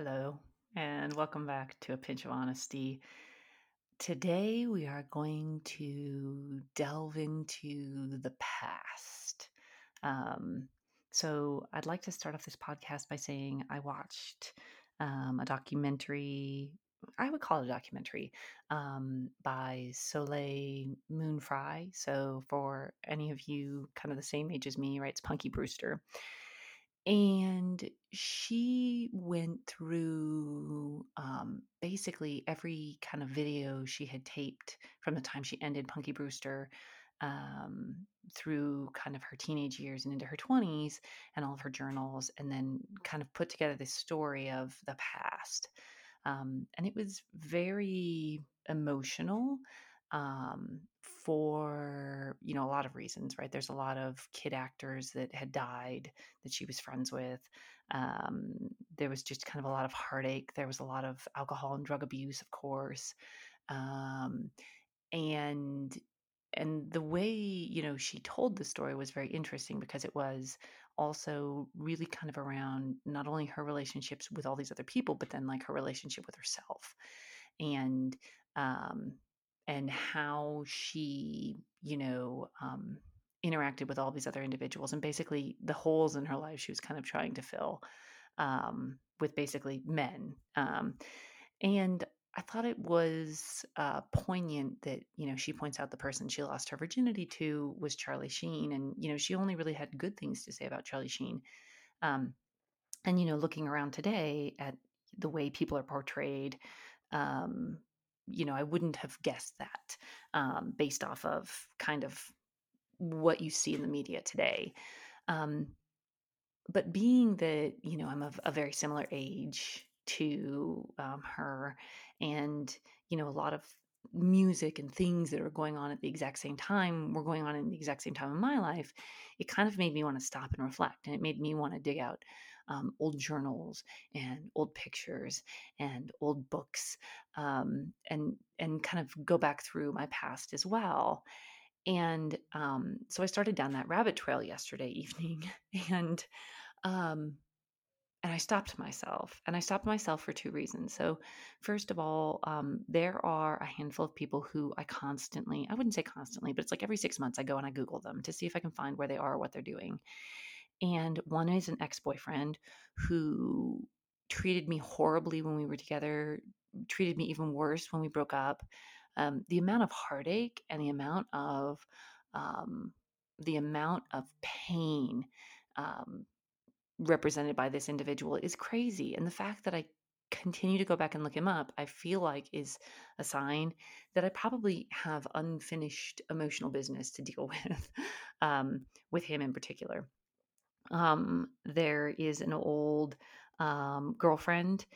Hello, and welcome back to A Pinch of Honesty. Today, we are going to delve into the past. Um, so, I'd like to start off this podcast by saying I watched um, a documentary. I would call it a documentary um, by Soleil Moon Frye. So, for any of you kind of the same age as me, right, it's Punky Brewster. And she went through um, basically every kind of video she had taped from the time she ended Punky Brewster um, through kind of her teenage years and into her 20s and all of her journals, and then kind of put together this story of the past. Um, and it was very emotional um, for you know a lot of reasons right? There's a lot of kid actors that had died that she was friends with. Um, there was just kind of a lot of heartache. There was a lot of alcohol and drug abuse of course. Um, and and the way you know she told the story was very interesting because it was also really kind of around not only her relationships with all these other people but then like her relationship with herself. And um and how she, you know, um, interacted with all these other individuals and basically the holes in her life she was kind of trying to fill um, with basically men. Um, and I thought it was uh, poignant that, you know, she points out the person she lost her virginity to was Charlie Sheen. And, you know, she only really had good things to say about Charlie Sheen. Um, and, you know, looking around today at the way people are portrayed, um, you know, I wouldn't have guessed that um, based off of kind of what you see in the media today. Um, but being that, you know, I'm of a very similar age to um, her and, you know, a lot of music and things that are going on at the exact same time were going on in the exact same time in my life, it kind of made me want to stop and reflect. And it made me want to dig out um, old journals and old pictures and old books um, and and kind of go back through my past as well. And um, so I started down that rabbit trail yesterday evening, and um, and I stopped myself. And I stopped myself for two reasons. So, first of all, um, there are a handful of people who I constantly, I wouldn't say constantly, but it's like every six months I go and I Google them to see if I can find where they are, what they're doing. And one is an ex boyfriend who treated me horribly when we were together, treated me even worse when we broke up. Um, the amount of heartache and the amount of um, the amount of pain um, represented by this individual is crazy. And the fact that I continue to go back and look him up, I feel like is a sign that I probably have unfinished emotional business to deal with, um, with him in particular. Um, there is an old um, girlfriend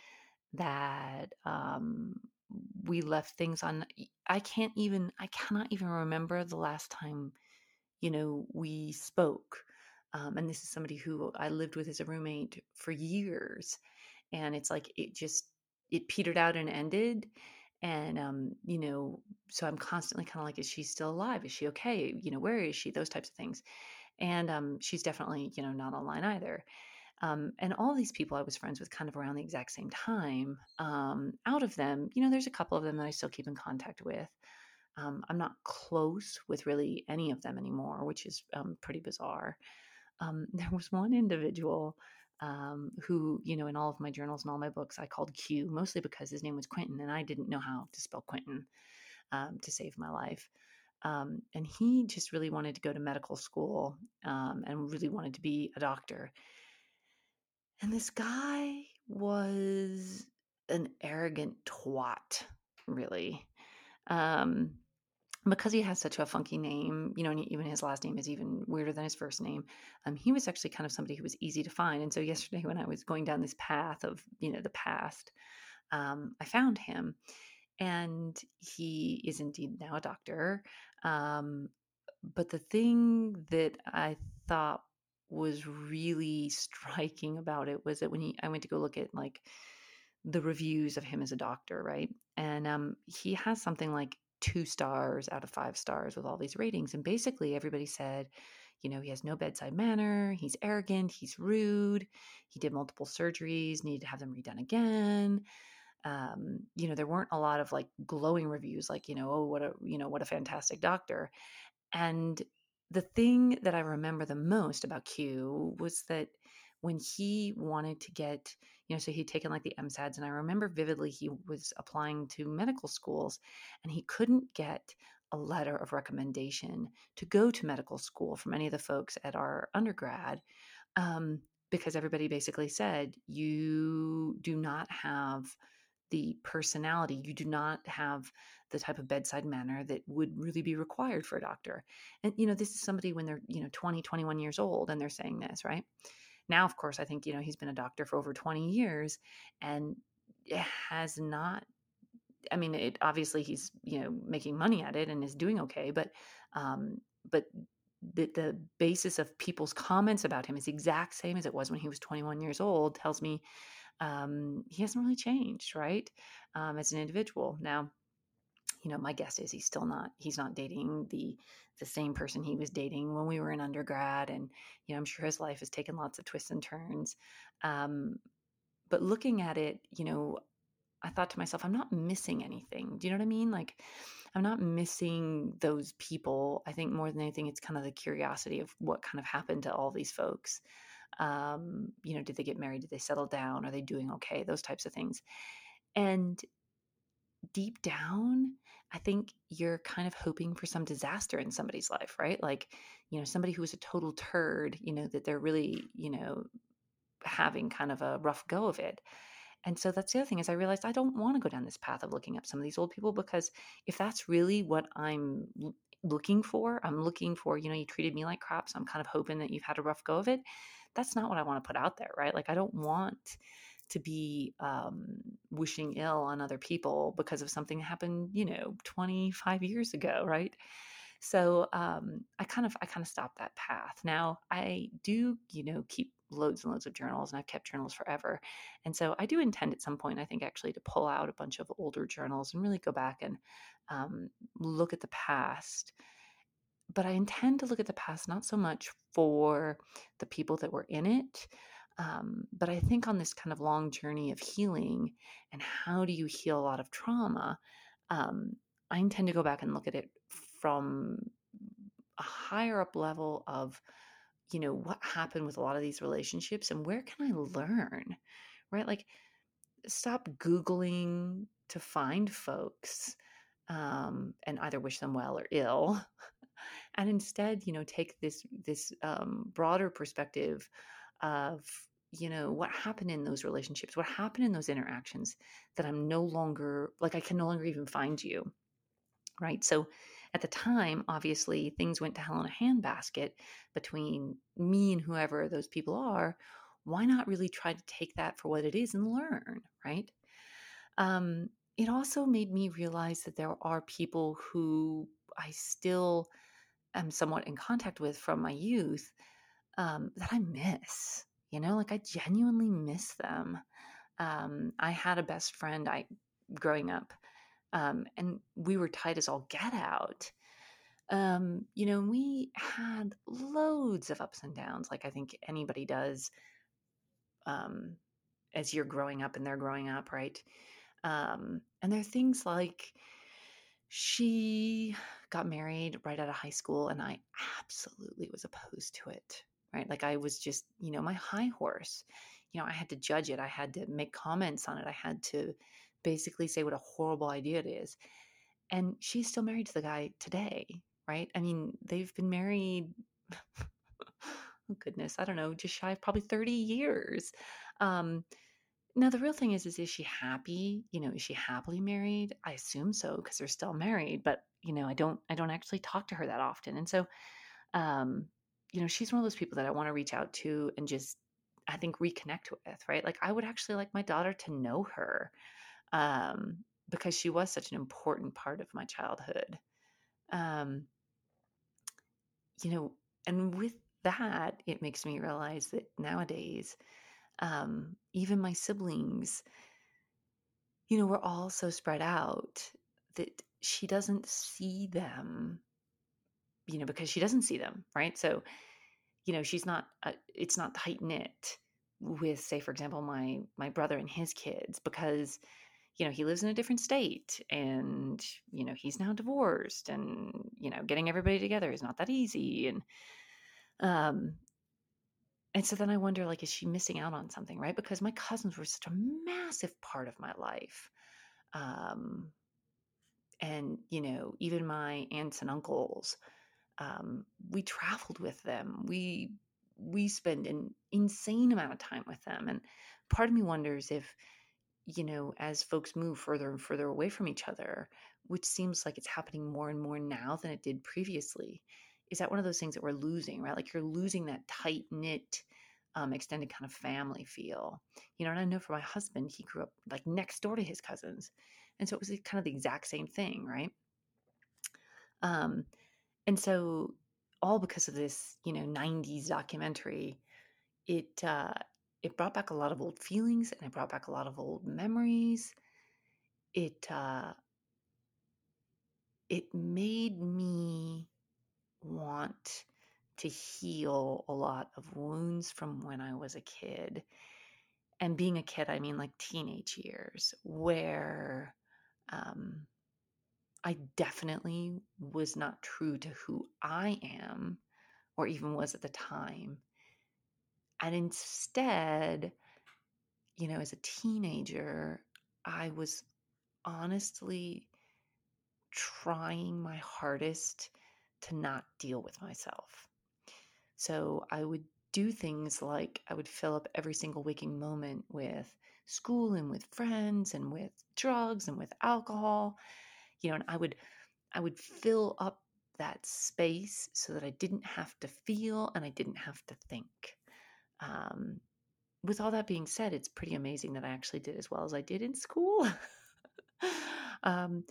that um, we left things on. I can't even, I cannot even remember the last time, you know, we spoke. Um, and this is somebody who I lived with as a roommate for years. And it's like it just, it petered out and ended. And, um, you know, so I'm constantly kind of like, is she still alive? Is she okay? You know, where is she? Those types of things and um, she's definitely you know not online either. Um, and all these people i was friends with kind of around the exact same time um, out of them you know there's a couple of them that i still keep in contact with. Um, i'm not close with really any of them anymore which is um, pretty bizarre. Um, there was one individual who you know in all of my journals and all my books i called q mostly because his name was quentin and i didn't know how to spell quentin to save my life um, and he just really wanted to go to medical school um, and really wanted to be a doctor. And this guy was an arrogant twat, really. Um, because he has such a funky name, you know, and even his last name is even weirder than his first name. Um, he was actually kind of somebody who was easy to find. And so yesterday, when I was going down this path of, you know, the past, um, I found him, and he is indeed now a doctor. Um, but the thing that I thought was really striking about it was that when he, I went to go look at like the reviews of him as a doctor, right? And um, he has something like two stars out of five stars with all these ratings. And basically, everybody said, You know, he has no bedside manner, he's arrogant, he's rude, he did multiple surgeries, needed to have them redone again. Um, you know, there weren't a lot of like glowing reviews like, you know, oh, what a, you know, what a fantastic doctor. And the thing that I remember the most about Q was that when he wanted to get, you know, so he'd taken like the MCATs, and I remember vividly he was applying to medical schools and he couldn't get a letter of recommendation to go to medical school from any of the folks at our undergrad um, because everybody basically said, you do not have the personality, you do not have the type of bedside manner that would really be required for a doctor. And, you know, this is somebody when they're, you know, 20, 21 years old and they're saying this, right? Now, of course, I think, you know, he's been a doctor for over 20 years and has not I mean, it obviously he's you know making money at it and is doing okay, but um, but the, the basis of people's comments about him is the exact same as it was when he was 21 years old. Tells me um, he hasn't really changed, right, um, as an individual. Now, you know, my guess is he's still not he's not dating the the same person he was dating when we were in undergrad, and you know, I'm sure his life has taken lots of twists and turns. Um, but looking at it, you know, I thought to myself, I'm not missing anything. Do you know what I mean? Like, I'm not missing those people. I think more than anything, it's kind of the curiosity of what kind of happened to all these folks. Um, you know, did they get married? Did they settle down? Are they doing okay? Those types of things. And deep down, I think you're kind of hoping for some disaster in somebody's life, right? Like, you know, somebody who is a total turd, you know, that they're really, you know, having kind of a rough go of it. And so that's the other thing is I realized I don't want to go down this path of looking up some of these old people because if that's really what I'm looking for, I'm looking for, you know, you treated me like crap, so I'm kind of hoping that you've had a rough go of it. That's not what I want to put out there, right? Like I don't want to be um, wishing ill on other people because of something that happened, you know, 25 years ago, right? So um, I kind of I kind of stopped that path. Now I do, you know, keep loads and loads of journals and I've kept journals forever. And so I do intend at some point, I think, actually to pull out a bunch of older journals and really go back and um, look at the past. But I intend to look at the past not so much for the people that were in it, um, but I think on this kind of long journey of healing and how do you heal a lot of trauma, um, I intend to go back and look at it from a higher up level of you know, what happened with a lot of these relationships and where can I learn? Right? Like, stop Googling to find folks um, and either wish them well or ill. and instead, you know, take this this um, broader perspective of you know what happened in those relationships what happened in those interactions that i'm no longer like i can no longer even find you right so at the time, obviously, things went to hell in a handbasket between me and whoever those people are. Why not really try to take that for what it is and learn, right? Um, it also made me realize that there are people who I still am somewhat in contact with from my youth um, that I miss. You know, like I genuinely miss them. Um, I had a best friend I growing up um, and we were tight as all get out. Um, you know, we had loads of ups and downs, like I think anybody does um, as you're growing up and they're growing up, right? Um, and there are things like she got married right out of high school, and I absolutely was opposed to it, right? Like I was just, you know, my high horse. You know, I had to judge it, I had to make comments on it, I had to basically say what a horrible idea it is. And she's still married to the guy today, right? I mean, they've been married, oh goodness, I don't know, just shy of probably 30 years. Um, now the real thing is, is is she happy? You know, is she happily married? I assume so because they're still married. But you know, I don't, I don't actually talk to her that often, and so, um, you know, she's one of those people that I want to reach out to and just, I think, reconnect with. Right? Like I would actually like my daughter to know her um, because she was such an important part of my childhood. Um, you know, and with that, it makes me realize that nowadays, um, even my siblings, you know, we're all so spread out that she doesn't see them, you know, because she doesn't see them, right? So you know, she's not, uh, it's not tight knit with, say, for example, my my brother and his kids because you know he lives in a different state and you know he's now divorced and you know getting everybody together is not that easy and um and so then I wonder, like, is she missing out on something, right? Because my cousins were such a massive part of my life. Um, and, you know, even my aunts and uncles, um, we traveled with them. We we spend an insane amount of time with them. And part of me wonders if, you know, as folks move further and further away from each other, which seems like it's happening more and more now than it did previously, is that one of those things that we're losing, right? Like you're losing that tight knit, um, extended kind of family feel. You know, and I know for my husband, he grew up like next door to his cousins. And so it was kind of the exact same thing, right? Um, and so all because of this, you know, 90s documentary, it uh it brought back a lot of old feelings and it brought back a lot of old memories. It uh it made me want to heal a lot of wounds from when I was a kid. And being a kid, I mean like teenage years, where um, I definitely was not true to who I am or even was at the time. And instead, you know, as a teenager, I was honestly trying my hardest to not deal with myself. So I would do things like I would fill up every single waking moment with school and with friends and with drugs and with alcohol you know and i would i would fill up that space so that i didn't have to feel and i didn't have to think um, with all that being said it's pretty amazing that i actually did as well as i did in school um,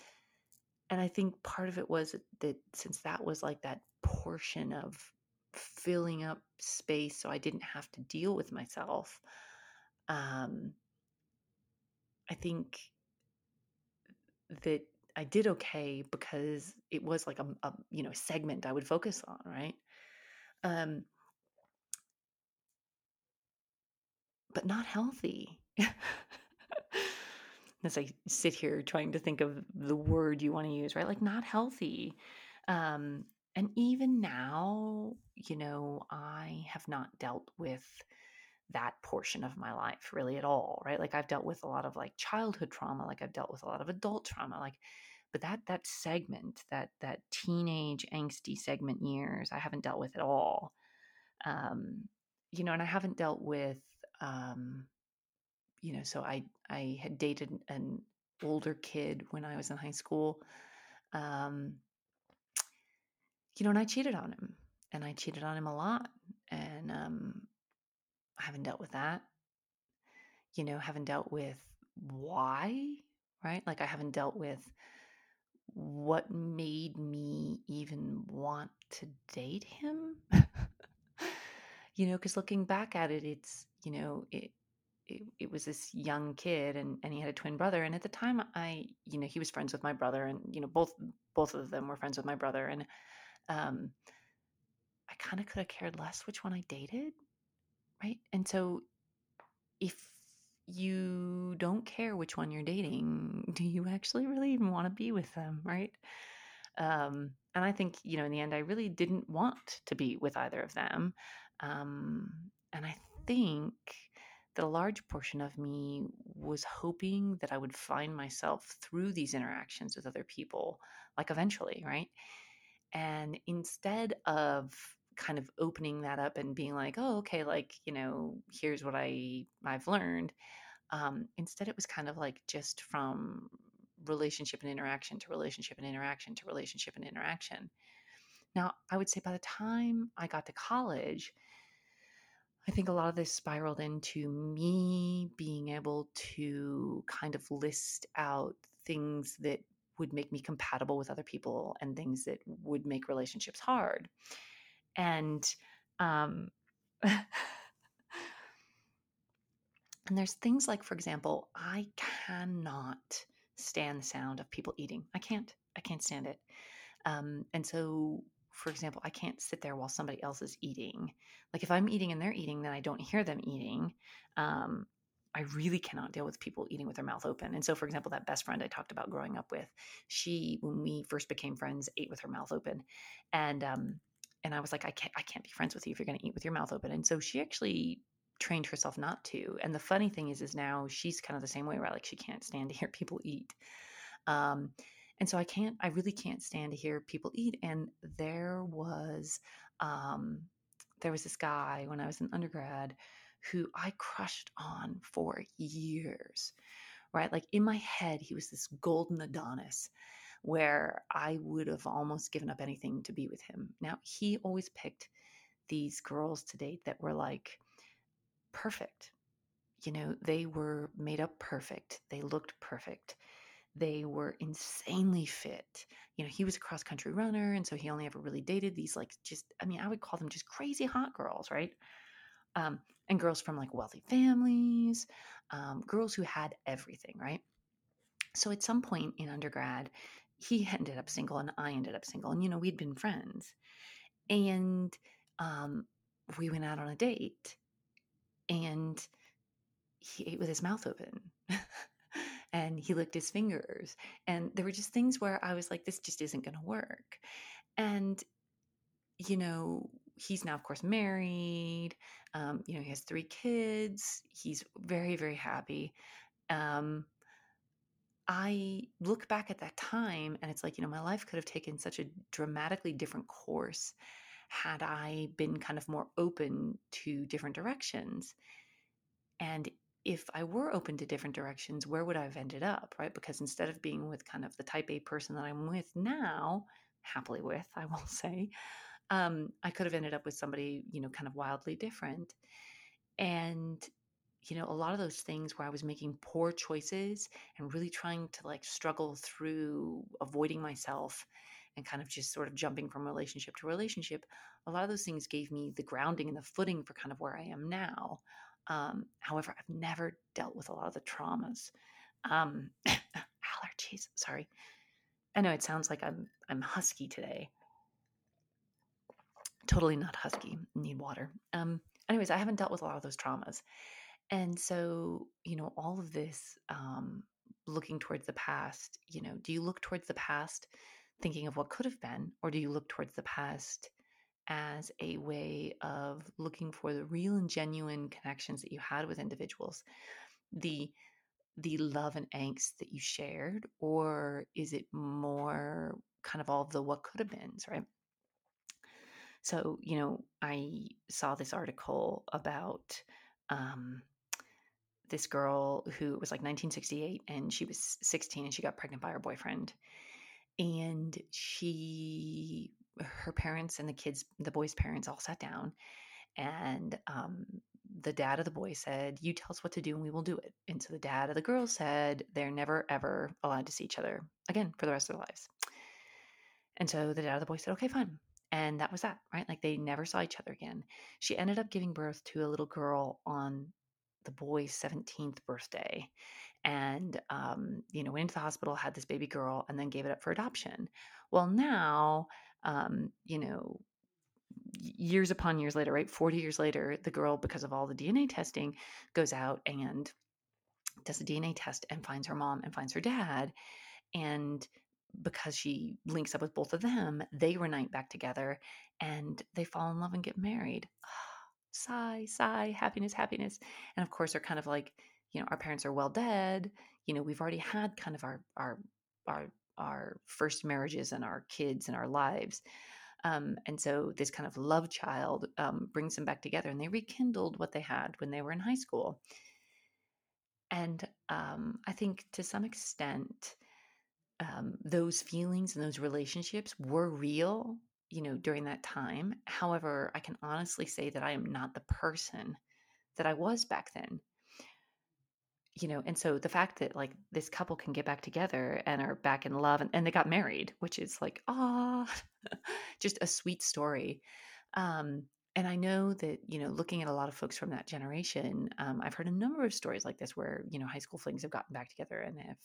and i think part of it was that since that was like that portion of filling up space so i didn't have to deal with myself um, I think that I did okay because it was like a, a you know segment I would focus on, right? Um, but not healthy. As I sit here trying to think of the word you want to use, right? Like not healthy. Um, and even now, you know, I have not dealt with that portion of my life really at all, right? Like I've dealt with a lot of like childhood trauma, like I've dealt with a lot of adult trauma, like but that that segment, that that teenage angsty segment years, I haven't dealt with at all. Um, you know, and I haven't dealt with um, you know, so I I had dated an older kid when I was in high school. Um, you know, and I cheated on him and I cheated on him a lot. And um, I haven't dealt with that. You know, haven't dealt with why, right? Like I haven't dealt with what made me even want to date him. you know, because looking back at it, it's, you know, it, it, it, was this young kid and, and he had a twin brother. And at the time I, you know, he was friends with my brother and, you know, both, both of them were friends with my brother. And, um, I kind of could have cared less which one I dated right? And so if you don't care which one you're dating, do you actually really even want to be with them, right? Um, and I think, you know, in the end, I really didn't want to be with either of them. Um, and I think that a large portion of me was hoping that I would find myself through these interactions with other people, like eventually, right? And instead of kind of opening that up and being like, oh, okay, like, you know, here's what I I've learned. Um, instead, it was kind of like just from relationship and interaction to relationship and interaction to relationship and interaction. Now, I would say by the time I got to college, I think a lot of this spiraled into me being able to kind of list out things that would make me compatible with other people and things that would make relationships hard. And um and there's things like for example i cannot stand the sound of people eating. I can't. I can't stand it. Um and so for example, I can't sit there while somebody else is eating. Like if I'm eating and they're eating, then I don't hear them eating. Um, I really cannot deal with people eating with their mouth open. And so, for example, that best friend I talked about growing up with, she, when we first became friends, ate with her mouth open, and um, and I was like, I can't, I can't be friends with you if you're going to eat with your mouth open. And so she actually trained herself not to. And the funny thing is, is now she's kind of the same way, right? Like she can't stand to hear people eat. Um, and so I can't, I really can't stand to hear people eat. And there was, um, there was this guy when I was an undergrad who I crushed on for years, right? Like in my head, he was this golden Adonis where I would have almost given up anything to be with him. Now, he always picked these girls to date that were like perfect. You know, they were made up perfect, they looked perfect. They were insanely fit. You know, he was a cross country runner. And so he only ever really dated these, like, just, I mean, I would call them just crazy hot girls, right? um, and girls from like wealthy families, um, girls who had everything, right? So at some point in undergrad, he ended up single and I ended up single. And, you know, we'd been friends. And um, we went out on a date and he ate with his mouth open. and he licked his fingers. And there were just things where I was like, this just isn't going to work. And, you know, he's now, of course, married. Um, you know, he has three kids. He's very, very happy. Um, I look back at that time and it's like, you know, my life could have taken such a dramatically different course had I been kind of more open to different directions. And if I were open to different directions, where would I have ended up, right? Because instead of being with kind of the type A person that I'm with now, happily with, I will say, um, I could have ended up with somebody, you know, kind of wildly different. And, you know, a lot of those things where I was making poor choices and really trying to like struggle through avoiding myself and kind of just sort of jumping from relationship to relationship, a lot of those things gave me the grounding and the footing for kind of where I am now. Um, however, I've never dealt with a lot of the traumas. Um, allergies, sorry. I know it sounds like I'm I'm husky today totally not husky, need water. Um, anyways, I haven't dealt with a lot of those traumas. And so, you know, all of this um, looking towards the past, you know, do you look towards the past thinking of what could have been, or do you look towards the past as a way of looking for the real and genuine connections that you had with individuals? The the love and angst that you shared, or is it more kind of all of the what could have been, right? So, you know, I saw this article about um, this girl who was like 1968 and she was 16 and she got pregnant by her boyfriend. And she, her parents and the kids, the boy's parents all sat down and um, the dad of the boy said, You tell us what to do and we will do it. And so the dad of the girl said, They're never, ever allowed to see each other again for the rest of their lives. And so the dad of the boy said, Okay, fine. And that was that, right? Like they never saw each other again. She ended up giving birth to a little girl on the boy's 17th birthday and um, you know went into the hospital had this baby girl and then gave it up for adoption well now um, you know years upon years later right 40 years later the girl because of all the dna testing goes out and does a dna test and finds her mom and finds her dad and because she links up with both of them, they reunite back together and they fall in love and get married. sigh, sigh, happiness, happiness. And of course, they're kind of like, you know, our parents are well dead. You know, we've already had kind of our our our our first marriages and our kids and our lives. Um, and so this kind of love child um, brings them back together and they rekindled what they had when they were in high school. And um, I think to some extent, um, those feelings and those relationships were real, you know, during that time. However, I can honestly say that I am not the person that I was back then. You know, and so the fact that like this couple can get back together and are back in love and, and they got married, which is like, ah, just a sweet story. Um, and I know that, you know, looking at a lot of folks from that generation, um, I've heard a number of stories like this where, you know, high school flings have gotten back together and have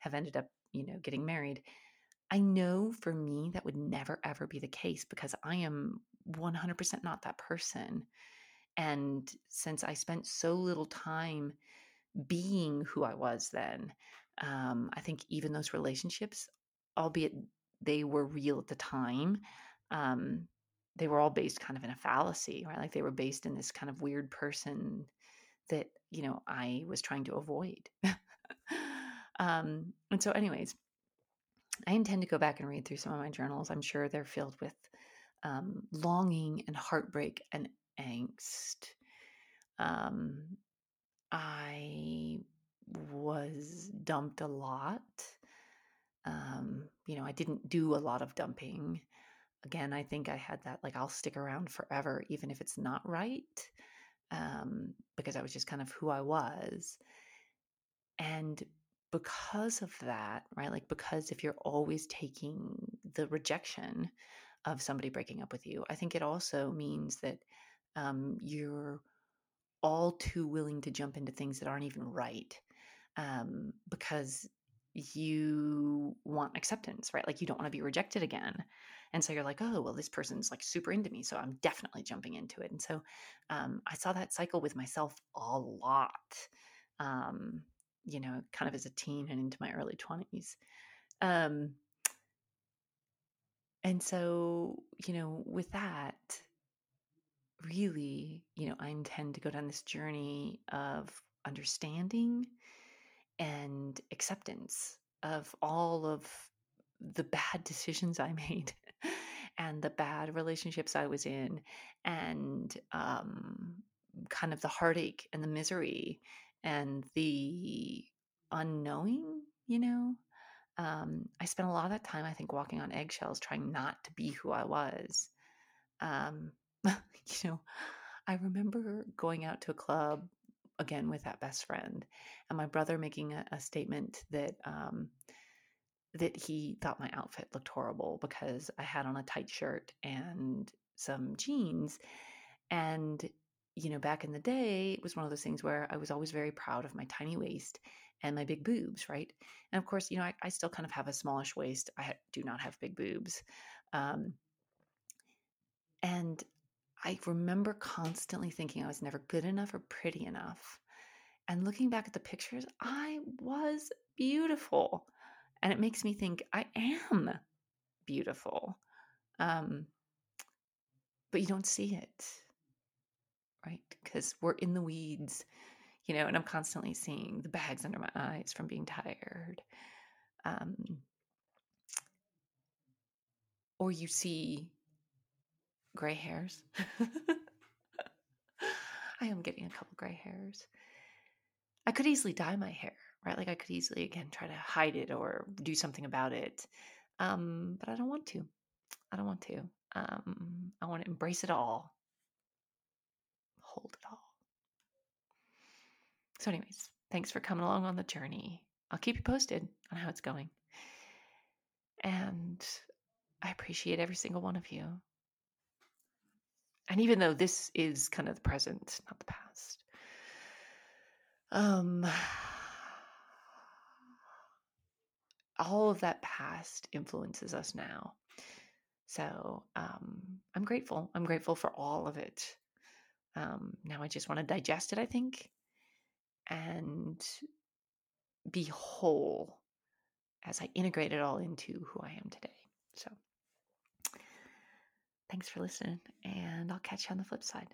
have ended up, you know, getting married. I know for me that would never ever be the case because I am 100% not that person. And since I spent so little time being who I was then, um, I think even those relationships, albeit they were real at the time, um, they were all based kind of in a fallacy, right? Like they were based in this kind of weird person that, you know, I was trying to avoid. um, and so, anyways, I intend to go back and read through some of my journals. I'm sure they're filled with um, longing and heartbreak and angst. Um, I was dumped a lot. Um, you know, I didn't do a lot of dumping. Again, I think I had that like I'll stick around forever, even if it's not right, um, because I was just kind of who I was. And because of that, right? Like, because if you're always taking the rejection of somebody breaking up with you, I think it also means that um, you're all too willing to jump into things that aren't even right um, because you want acceptance, right? Like, you don't want to be rejected again. And so you're like, oh, well, this person's like super into me. So I'm definitely jumping into it. And so um, I saw that cycle with myself a lot. Um, you know, kind of as a teen and into my early 20s. Um, and so, you know, with that, really, you know, I intend to go down this journey of understanding and acceptance of all of the bad decisions I made and the bad relationships I was in and um, kind of the heartache and the misery and the unknowing, you know. Um, I spent a lot of that time, I think, walking on eggshells, trying not to be who I was. Um, you know, I remember going out to a club again with that best friend, and my brother making a, a statement that um, that he thought my outfit looked horrible because I had on a tight shirt and some jeans, and you know, back in the day, it was one of those things where I was always very proud of my tiny waist and my big boobs, right? And of course, you know, I, I still kind of have a smallish waist. I do not have big boobs. Um, and I remember constantly thinking I was never good enough or pretty enough. And looking back at the pictures, I was beautiful. And it makes me think I am beautiful. Um, but you don't see it right? Because we're in the weeds, you know, and I'm constantly seeing the bags under my eyes from being tired. Um, or you see gray hairs. I am getting a couple gray hairs. I could easily dye my hair, right? Like I could easily, again, try to hide it or do something about it. Um, but I don't want to. I don't want to. Um, I want to embrace it all hold it all. So, anyways, thanks for coming along on the journey. I'll keep you posted on how it's going. And I appreciate every single one of you. And even though this is kind of the present, not the past, um, all of that past influences us now. So um, I'm grateful. I'm grateful for all of it. Um, now I just want to digest it, I think, and be whole as I integrate it all into who I am today. So, thanks for listening, and I'll catch you on the flip side.